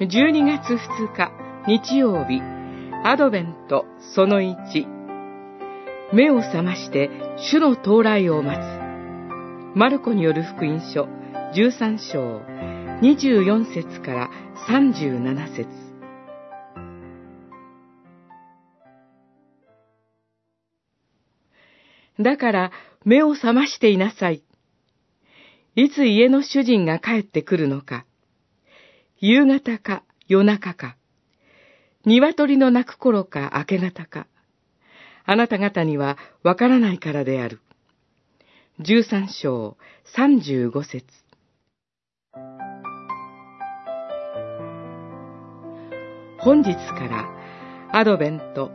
12月2日日曜日アドベントその1目を覚まして主の到来を待つマルコによる福音書13章24節から37節だから目を覚ましていなさい。いつ家の主人が帰ってくるのか。夕方か夜中か。鶏の鳴く頃か明け方か。あなた方にはわからないからである。十三章三十五節本日からアドベント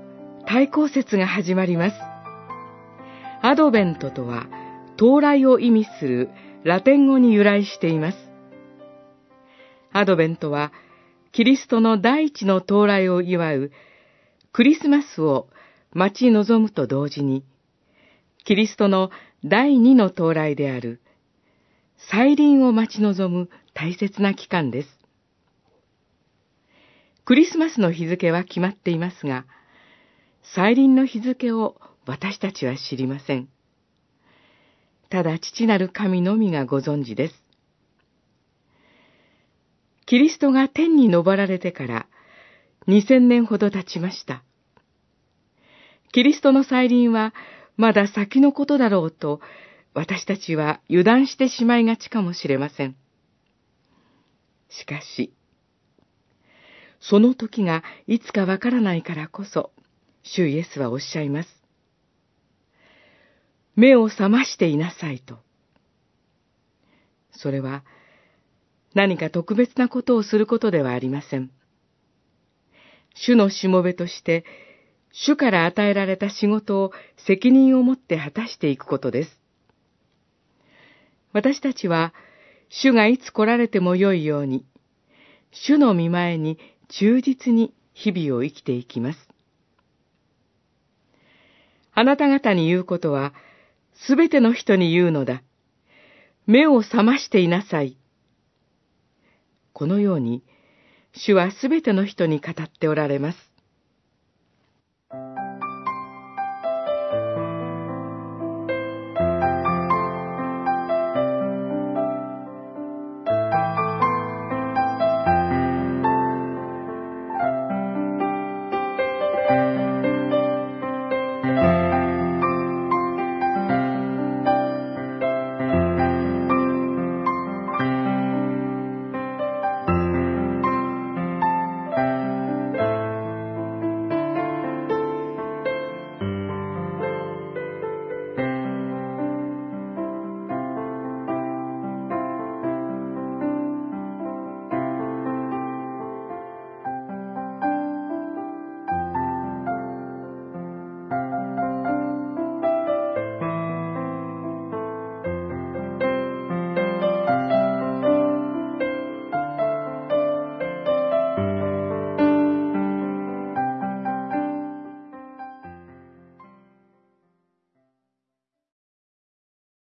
対抗節が始まります。アドベントとは到来を意味するラテン語に由来しています。アドベントはキリストの第一の到来を祝うクリスマスを待ち望むと同時に、キリストの第二の到来である再臨を待ち望む大切な期間です。クリスマスの日付は決まっていますが、再臨の日付を私たちは知りません。ただ父なる神のみがご存知です。キリストが天に昇られてから2000年ほど経ちました。キリストの再臨はまだ先のことだろうと私たちは油断してしまいがちかもしれません。しかし、その時がいつかわからないからこそ、主イエスはおっしゃいます。目を覚ましていなさいと。それは何か特別なことをすることではありません。主のしもべとして、主から与えられた仕事を責任を持って果たしていくことです。私たちは、主がいつ来られてもよいように、主の見前に忠実に日々を生きていきます。あなた方に言うことは、すべての人に言うのだ。目を覚ましていなさい。このように、主はすべての人に語っておられます。